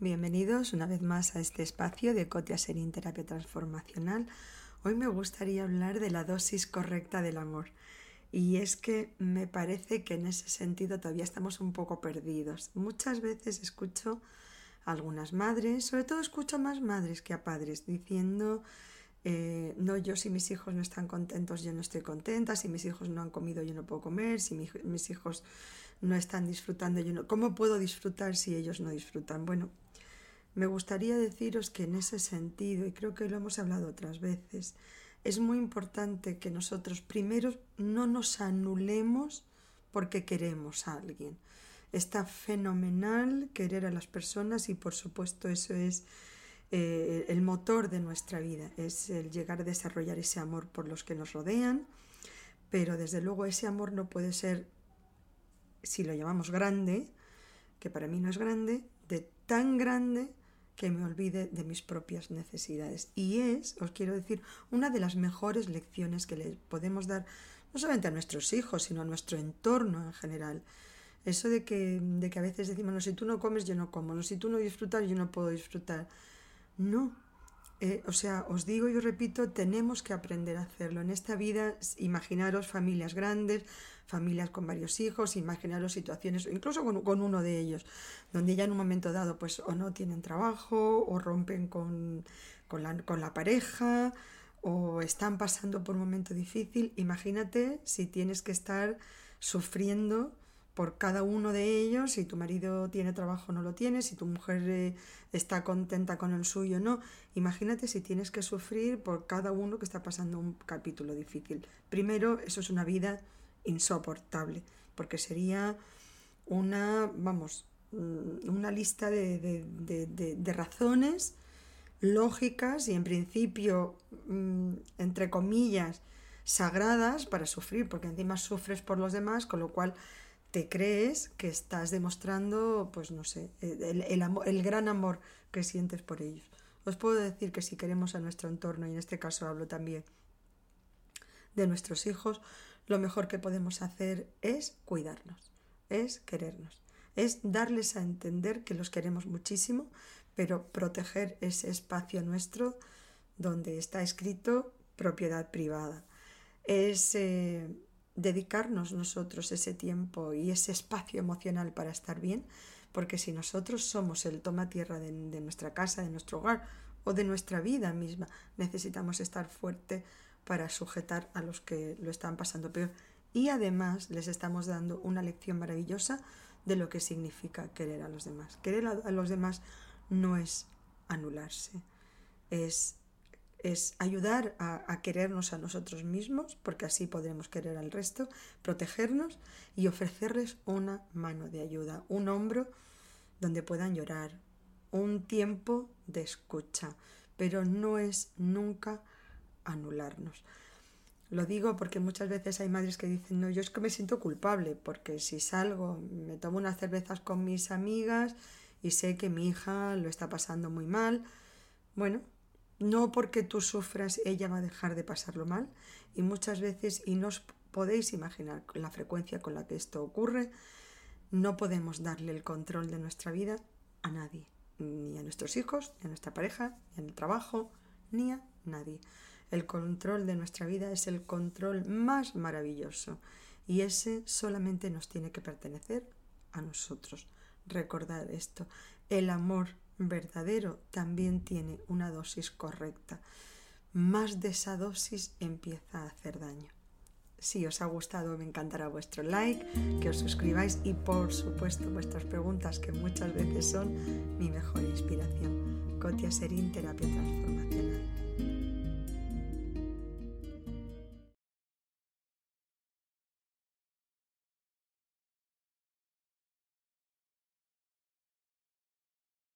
Bienvenidos una vez más a este espacio de Cotia Serín Terapia Transformacional. Hoy me gustaría hablar de la dosis correcta del amor. Y es que me parece que en ese sentido todavía estamos un poco perdidos. Muchas veces escucho a algunas madres, sobre todo escucho a más madres que a padres, diciendo, eh, no, yo si mis hijos no están contentos, yo no estoy contenta, si mis hijos no han comido, yo no puedo comer, si mis hijos no están disfrutando, yo no... ¿Cómo puedo disfrutar si ellos no disfrutan? Bueno, me gustaría deciros que en ese sentido, y creo que lo hemos hablado otras veces, es muy importante que nosotros primero no nos anulemos porque queremos a alguien. Está fenomenal querer a las personas y por supuesto eso es eh, el motor de nuestra vida, es el llegar a desarrollar ese amor por los que nos rodean, pero desde luego ese amor no puede ser, si lo llamamos grande, que para mí no es grande, de tan grande que me olvide de mis propias necesidades. Y es, os quiero decir, una de las mejores lecciones que le podemos dar, no solamente a nuestros hijos, sino a nuestro entorno en general. Eso de que, de que a veces decimos, no, si tú no comes, yo no como, no, si tú no disfrutas, yo no puedo disfrutar. No, eh, o sea, os digo y os repito, tenemos que aprender a hacerlo. En esta vida, imaginaros familias grandes, familias con varios hijos, imaginaros situaciones, incluso con, uno de ellos, donde ya en un momento dado pues o no tienen trabajo o rompen con, la, con la pareja o están pasando por un momento difícil. Imagínate si tienes que estar sufriendo por cada uno de ellos, si tu marido tiene trabajo o no lo tiene, si tu mujer eh, está contenta con el suyo no. Imagínate si tienes que sufrir por cada uno que está pasando un capítulo difícil. Primero, eso es una vida insoportable, porque sería una, vamos, mm, una lista de, razones lógicas y en principio, mm, entre comillas, sagradas para sufrir, porque encima sufres por los demás, con lo cual te crees que estás demostrando, pues no sé, el, el gran amor que sientes por ellos. Os puedo decir que si queremos a nuestro entorno, y en este caso hablo también de nuestros hijos, lo mejor que podemos hacer es cuidarnos, es querernos, es darles a entender que los queremos muchísimo, pero proteger ese espacio nuestro donde está escrito propiedad privada. Es eh, dedicarnos nosotros ese tiempo y ese espacio emocional para estar bien, porque si nosotros somos el toma tierra de, de nuestra casa, de nuestro hogar o de nuestra vida misma, necesitamos estar fuerte para sujetar a los que lo están pasando peor. Y además les estamos dando una lección maravillosa de lo que significa querer a los demás. Querer a los demás no es anularse, es, es ayudar a, querernos a nosotros mismos, porque así podremos querer al resto, protegernos y ofrecerles una mano de ayuda, un hombro donde puedan llorar, un tiempo de escucha, pero no es nunca anularnos. Lo digo porque muchas veces hay madres que dicen, no, yo es que me siento culpable, porque si salgo, me tomo unas cervezas con mis amigas y sé que mi hija lo está pasando muy mal. Bueno, no porque tú sufras, ella va a dejar de pasarlo mal. Y muchas veces, y no os podéis imaginar la frecuencia con la que esto ocurre, no podemos darle el control de nuestra vida a nadie, ni a nuestros hijos, ni a nuestra pareja, ni el trabajo, ni a nadie. El control de nuestra vida es el control más maravilloso y ese solamente nos tiene que pertenecer a nosotros. Recordad esto, el amor verdadero también tiene una dosis correcta. Más de esa dosis empieza a hacer daño. Si os ha gustado, me encantará vuestro like, que os suscribáis y por supuesto vuestras preguntas, que muchas veces son mi mejor inspiración. Cotia Serín, Terapia Transformacional.